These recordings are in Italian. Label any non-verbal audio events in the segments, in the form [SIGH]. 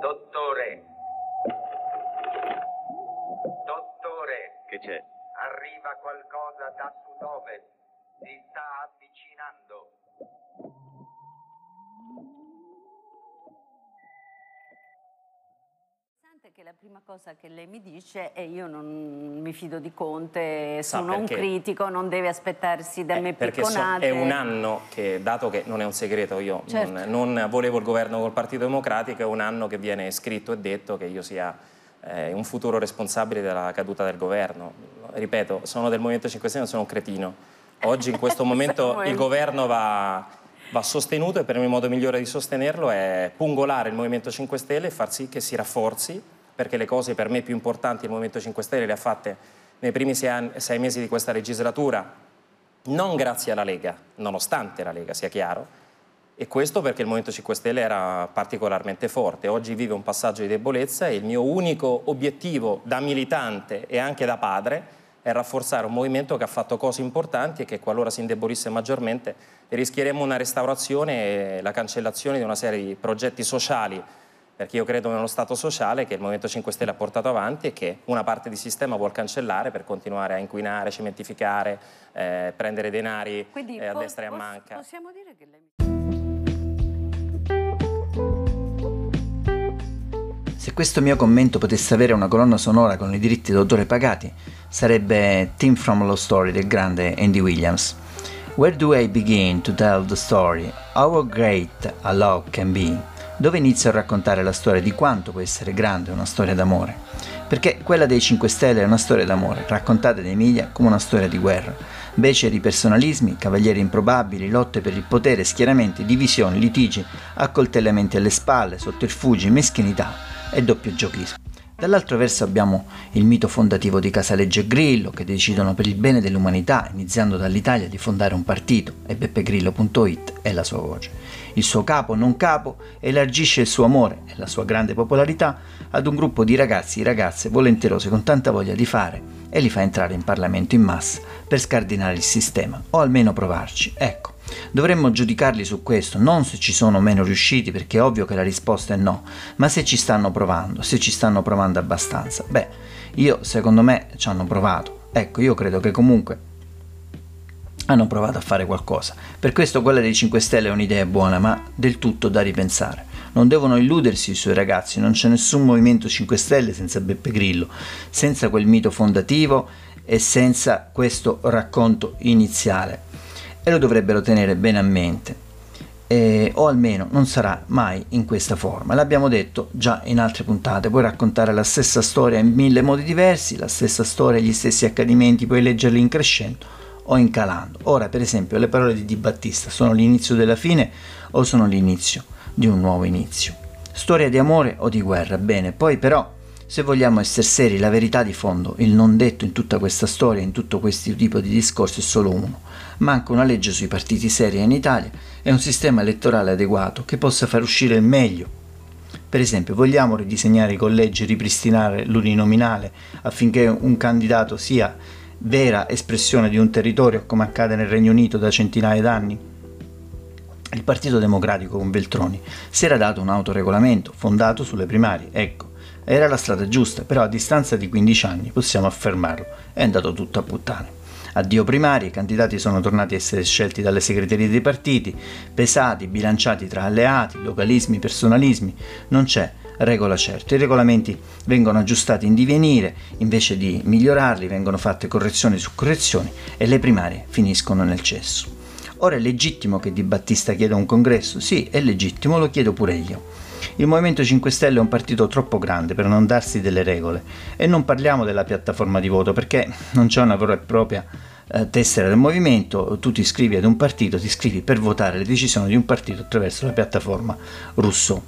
Dottore. Dottore. Che c'è? Arriva qualcosa da sud-ovest. Si sta avvicinando. Che la prima cosa che lei mi dice è io non mi fido di Conte, sono un perché? critico, non deve aspettarsi da Eh, me perché so- picconate. è un anno che, dato che non è un segreto, io Certo. non, non volevo il governo col Partito Democratico, è un anno che viene scritto e detto che io sia eh, un futuro responsabile della caduta del governo. Ripeto, sono del Movimento 5 Stelle, non sono un cretino. Oggi in questo [LAUGHS] momento il governo va, va sostenuto e per me il modo migliore di sostenerlo è pungolare il Movimento 5 Stelle e far sì che si rafforzi, perché le cose per me più importanti il Movimento 5 Stelle le ha fatte nei primi sei, anni- sei mesi di questa legislatura, non grazie alla Lega, nonostante la Lega sia chiaro, e questo perché il Movimento 5 Stelle era particolarmente forte. Oggi vive un passaggio di debolezza e il mio unico obiettivo da militante e anche da padre è rafforzare un movimento che ha fatto cose importanti e che qualora si indebolisse maggiormente rischieremmo una restaurazione e la cancellazione di una serie di progetti sociali perché io credo nello Stato sociale che il Movimento 5 Stelle ha portato avanti e che una parte di sistema vuol cancellare per continuare a inquinare, cementificare, eh, prendere denari Quindi eh, a destra e a manca. Possiamo dire che lei... Se questo mio commento potesse avere una colonna sonora con i diritti d'autore pagati, sarebbe Team from Lost Story del grande Andy Williams. Where do I begin to tell the story? How great a love can be? Dove inizio a raccontare la storia di quanto può essere grande una storia d'amore? Perché quella dei 5 Stelle è una storia d'amore, raccontata dai media come una storia di guerra. Beceri personalismi, cavalieri improbabili, lotte per il potere, schieramenti, divisioni, litigi, accoltellamenti alle spalle, sotterfugi, meschinità e doppio giochismo. Dall'altro verso abbiamo il mito fondativo di Casaleggio e Grillo che decidono per il bene dell'umanità, iniziando dall'Italia, di fondare un partito e beppegrillo.it è la sua voce. Il suo capo, non capo, elargisce il suo amore e la sua grande popolarità ad un gruppo di ragazzi e ragazze volenterosi con tanta voglia di fare e li fa entrare in Parlamento in massa per scardinare il sistema o almeno provarci. Ecco, dovremmo giudicarli su questo, non se ci sono meno riusciti perché è ovvio che la risposta è no, ma se ci stanno provando, se ci stanno provando abbastanza. Beh, io secondo me ci hanno provato. Ecco, io credo che comunque hanno provato a fare qualcosa. Per questo quella dei 5 Stelle è un'idea buona, ma del tutto da ripensare. Non devono illudersi i suoi ragazzi, non c'è nessun movimento 5 Stelle senza Beppe Grillo, senza quel mito fondativo e senza questo racconto iniziale. E lo dovrebbero tenere bene a mente. Eh, o almeno non sarà mai in questa forma. L'abbiamo detto già in altre puntate, puoi raccontare la stessa storia in mille modi diversi, la stessa storia, gli stessi accadimenti, puoi leggerli in crescendo o in calando. Ora, per esempio, le parole di Di Battista sono l'inizio della fine o sono l'inizio di un nuovo inizio? Storia di amore o di guerra? Bene, poi però, se vogliamo essere seri, la verità di fondo, il non detto in tutta questa storia, in tutto questo tipo di discorso è solo uno. Manca una legge sui partiti seri in Italia e un sistema elettorale adeguato che possa far uscire il meglio per esempio, vogliamo ridisegnare i collegi, ripristinare l'uninominale affinché un candidato sia vera espressione di un territorio come accade nel Regno Unito da centinaia d'anni? Il Partito Democratico con Veltroni si era dato un autoregolamento fondato sulle primarie, ecco, era la strada giusta, però a distanza di 15 anni possiamo affermarlo, è andato tutto a puttane. Addio primarie, i candidati sono tornati a essere scelti dalle segreterie dei partiti, pesati, bilanciati tra alleati, localismi, personalismi, non c'è regola certa. I regolamenti vengono aggiustati in divenire, invece di migliorarli vengono fatte correzioni su correzioni e le primarie finiscono nel cesso. Ora è legittimo che Di Battista chieda un congresso? Sì, è legittimo, lo chiedo pure io. Il Movimento 5 Stelle è un partito troppo grande per non darsi delle regole e non parliamo della piattaforma di voto perché non c'è una vera e propria eh, tessera del movimento, tu ti iscrivi ad un partito, ti iscrivi per votare le decisioni di un partito attraverso la piattaforma Rousseau.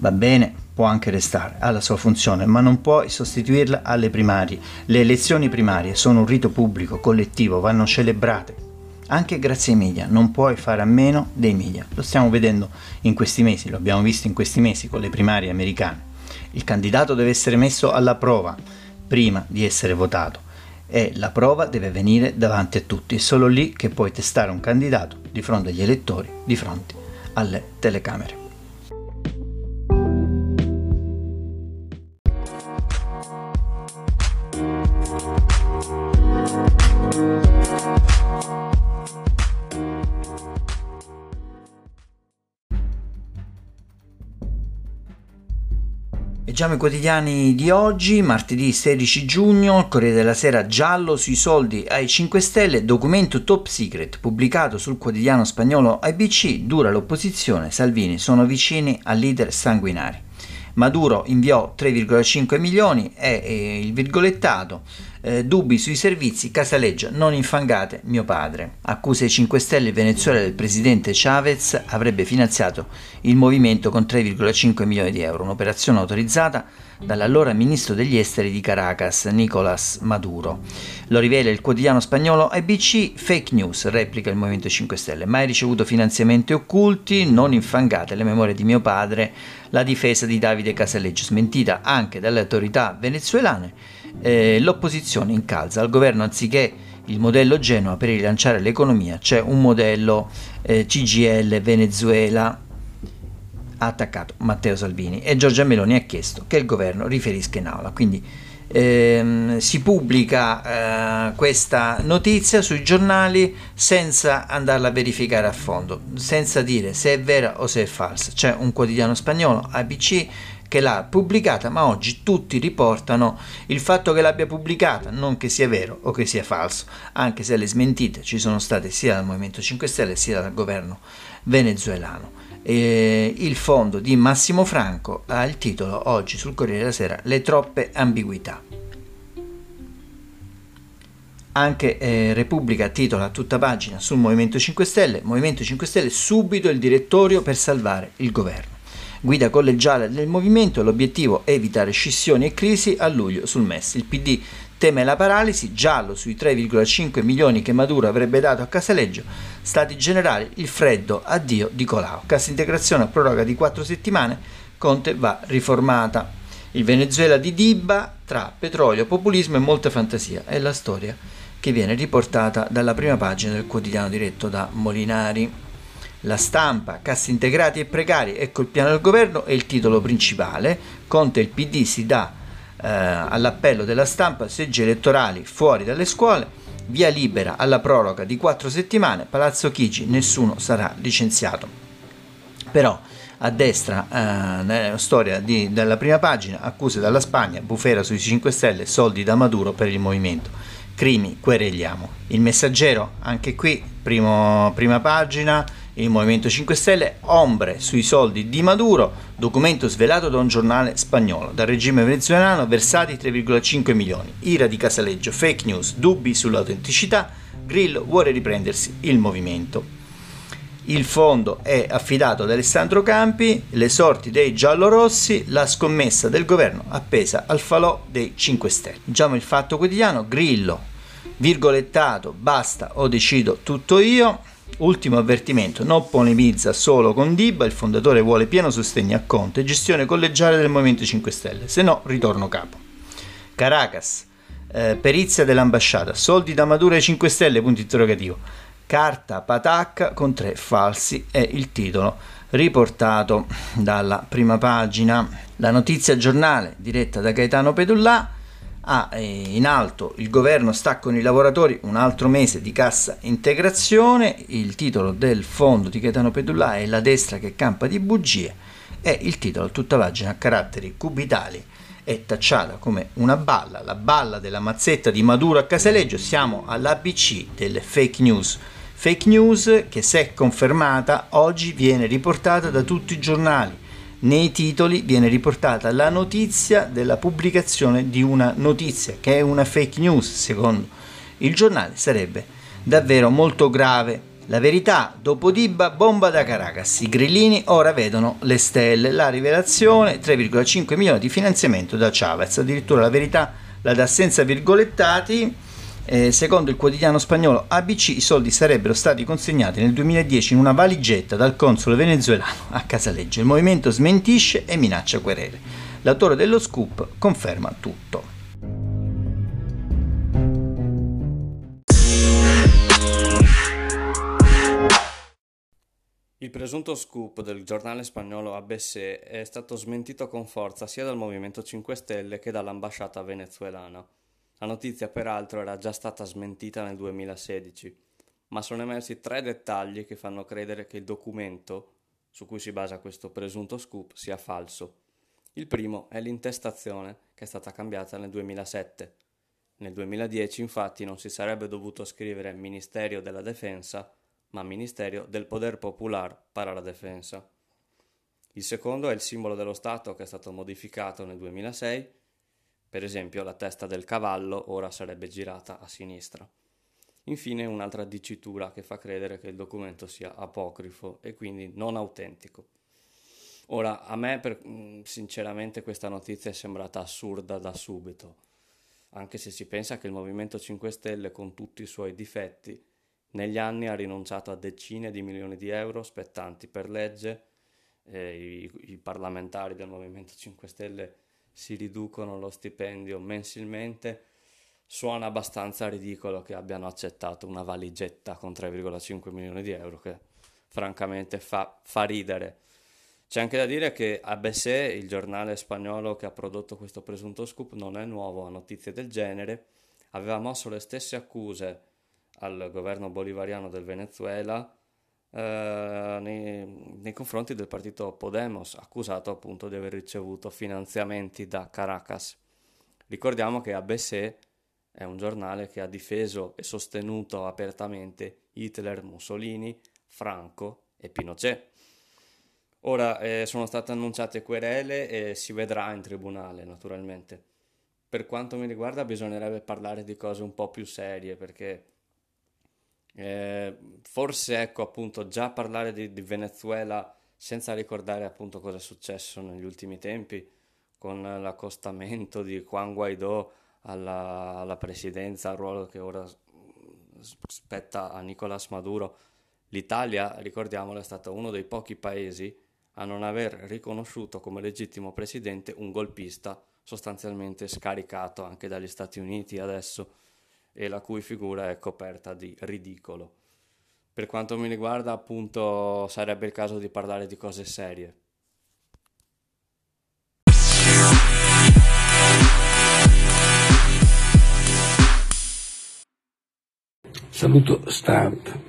Va bene, può anche restare, ha la sua funzione, ma non puoi sostituirla alle primarie. Le elezioni primarie sono un rito pubblico, collettivo, vanno celebrate. Anche grazie ai media, non puoi fare a meno dei media. Lo stiamo vedendo in questi mesi, lo abbiamo visto in questi mesi con le primarie americane. Il candidato deve essere messo alla prova prima di essere votato e la prova deve venire davanti a tutti. È solo lì che puoi testare un candidato di fronte agli elettori, di fronte alle telecamere. Leggiamo i quotidiani di oggi, martedì 16 giugno, Corriere della Sera giallo sui soldi ai 5 Stelle, documento top secret pubblicato sul quotidiano spagnolo ABC, dura l'opposizione, Salvini sono vicini al leader sanguinari. Maduro inviò 3,5 milioni e il virgolettato eh, dubbi sui servizi, Casaleggio, non infangate mio padre. Accuse ai 5 Stelle Venezuela del presidente Chavez avrebbe finanziato il movimento con 3,5 milioni di euro, un'operazione autorizzata dall'allora ministro degli esteri di Caracas, Nicolás Maduro. Lo rivela il quotidiano spagnolo ABC, fake news, replica il Movimento 5 Stelle. Mai ricevuto finanziamenti occulti, non infangate le memorie di mio padre, la difesa di Davide Casaleggio, smentita anche dalle autorità venezuelane eh, l'opposizione incalza al governo anziché il modello Genoa per rilanciare l'economia, c'è un modello eh, CGL Venezuela ha attaccato Matteo Salvini e Giorgia Meloni ha chiesto che il governo riferisca in aula. Quindi ehm, si pubblica eh, questa notizia sui giornali senza andarla a verificare a fondo, senza dire se è vera o se è falsa. C'è un quotidiano spagnolo, ABC, che l'ha pubblicata, ma oggi tutti riportano il fatto che l'abbia pubblicata, non che sia vero o che sia falso, anche se le smentite ci sono state sia dal Movimento 5 Stelle sia dal governo venezuelano. E il fondo di Massimo Franco ha il titolo oggi sul Corriere della Sera Le troppe ambiguità. Anche eh, Repubblica titola a tutta pagina sul Movimento 5 Stelle, Movimento 5 Stelle subito il direttorio per salvare il governo guida collegiale del movimento, l'obiettivo è evitare scissioni e crisi a luglio sul MES. Il PD teme la paralisi, giallo sui 3,5 milioni che Maduro avrebbe dato a Casaleggio, stati generali, il freddo addio di Colau. Cassa integrazione a proroga di 4 settimane, Conte va riformata. Il Venezuela di Dibba tra petrolio, populismo e molta fantasia è la storia che viene riportata dalla prima pagina del quotidiano diretto da Molinari. La stampa, cassi integrati e precari, ecco il piano del governo e il titolo principale. Conte e il PD si dà eh, all'appello della stampa seggi elettorali fuori dalle scuole, via libera alla proroga di quattro settimane, Palazzo Chigi, nessuno sarà licenziato. Però a destra, eh, nella storia di, della prima pagina, accuse dalla Spagna, bufera sui 5 Stelle, soldi da Maduro per il movimento. Crimi, quereliamo. Il messaggero, anche qui, primo, prima pagina, il Movimento 5 Stelle, ombre sui soldi di Maduro, documento svelato da un giornale spagnolo. Dal regime venezuelano versati 3,5 milioni. Ira di Casaleggio, fake news, dubbi sull'autenticità. Grillo vuole riprendersi il movimento. Il fondo è affidato ad Alessandro Campi, le sorti dei giallorossi, la scommessa del governo appesa al falò dei 5 Stelle. Diciamo il fatto quotidiano, Grillo, virgolettato, basta o decido tutto io. Ultimo avvertimento, non polemizza solo con Diba, il fondatore vuole pieno sostegno a Conte, gestione collegiale del Movimento 5 Stelle, se no ritorno capo. Caracas, eh, perizia dell'ambasciata, soldi da Maduro ai 5 Stelle, punto interrogativo. Carta patacca con tre falsi è il titolo riportato dalla prima pagina. La notizia giornale diretta da Gaetano Pedullà ha eh, in alto il governo sta con i lavoratori un altro mese di cassa integrazione, il titolo del fondo di Gaetano Pedullà è La destra che campa di bugie e il titolo tutta pagina a caratteri cubitali è tacciata come una balla, la balla della mazzetta di Maduro a Casaleggio, siamo all'ABC delle fake news. Fake news che se confermata oggi viene riportata da tutti i giornali nei titoli viene riportata la notizia della pubblicazione di una notizia che è una fake news secondo il giornale sarebbe davvero molto grave. La verità, dopo Diba, bomba da Caracas. I grillini ora vedono le stelle. La rivelazione, 3,5 milioni di finanziamento da Chavez. Addirittura la verità la dà senza virgolettati eh, secondo il quotidiano spagnolo ABC i soldi sarebbero stati consegnati nel 2010 in una valigetta dal console venezuelano a Casaleggio. Il movimento smentisce e minaccia querele. L'autore dello scoop conferma tutto. Il presunto scoop del giornale spagnolo ABC è stato smentito con forza sia dal Movimento 5 Stelle che dall'ambasciata venezuelana. La notizia peraltro era già stata smentita nel 2016, ma sono emersi tre dettagli che fanno credere che il documento su cui si basa questo presunto scoop sia falso. Il primo è l'intestazione, che è stata cambiata nel 2007. Nel 2010 infatti non si sarebbe dovuto scrivere Ministerio della Difesa, ma Ministerio del Poder Popular para la Defensa. Il secondo è il simbolo dello Stato che è stato modificato nel 2006, per esempio la testa del cavallo ora sarebbe girata a sinistra. Infine un'altra dicitura che fa credere che il documento sia apocrifo e quindi non autentico. Ora, a me per, sinceramente questa notizia è sembrata assurda da subito anche se si pensa che il Movimento 5 Stelle, con tutti i suoi difetti, negli anni ha rinunciato a decine di milioni di euro spettanti per legge, eh, i, i, parlamentari del Movimento 5 Stelle si riducono lo stipendio mensilmente, suona abbastanza ridicolo che abbiano accettato una valigetta con 3,5 milioni di euro che francamente fa, fa ridere. C'è anche da dire che ABC, il giornale spagnolo che ha prodotto questo presunto scoop, non è nuovo a notizie del genere, aveva mosso le stesse accuse al governo bolivariano del Venezuela eh, nei, nei, confronti del partito Podemos, accusato appunto di aver ricevuto finanziamenti da Caracas. Ricordiamo che ABC è un giornale che ha difeso e sostenuto apertamente Hitler, Mussolini, Franco e Pinochet Ora eh, sono state annunciate querele e si vedrà in tribunale, naturalmente. Per quanto mi riguarda bisognerebbe parlare di cose un po' più serie perché eh, forse ecco appunto già parlare di, di, Venezuela senza ricordare appunto cosa è successo negli ultimi tempi con l'accostamento di Juan Guaidó alla, alla presidenza, al ruolo che ora spetta a Nicolás Maduro. L'Italia, ricordiamolo, è stato uno dei pochi paesi a non aver riconosciuto come legittimo presidente un golpista sostanzialmente scaricato anche dagli Stati Uniti adesso e la cui figura è coperta di ridicolo. Per quanto mi riguarda, appunto, sarebbe il caso di parlare di cose serie. Saluto Start.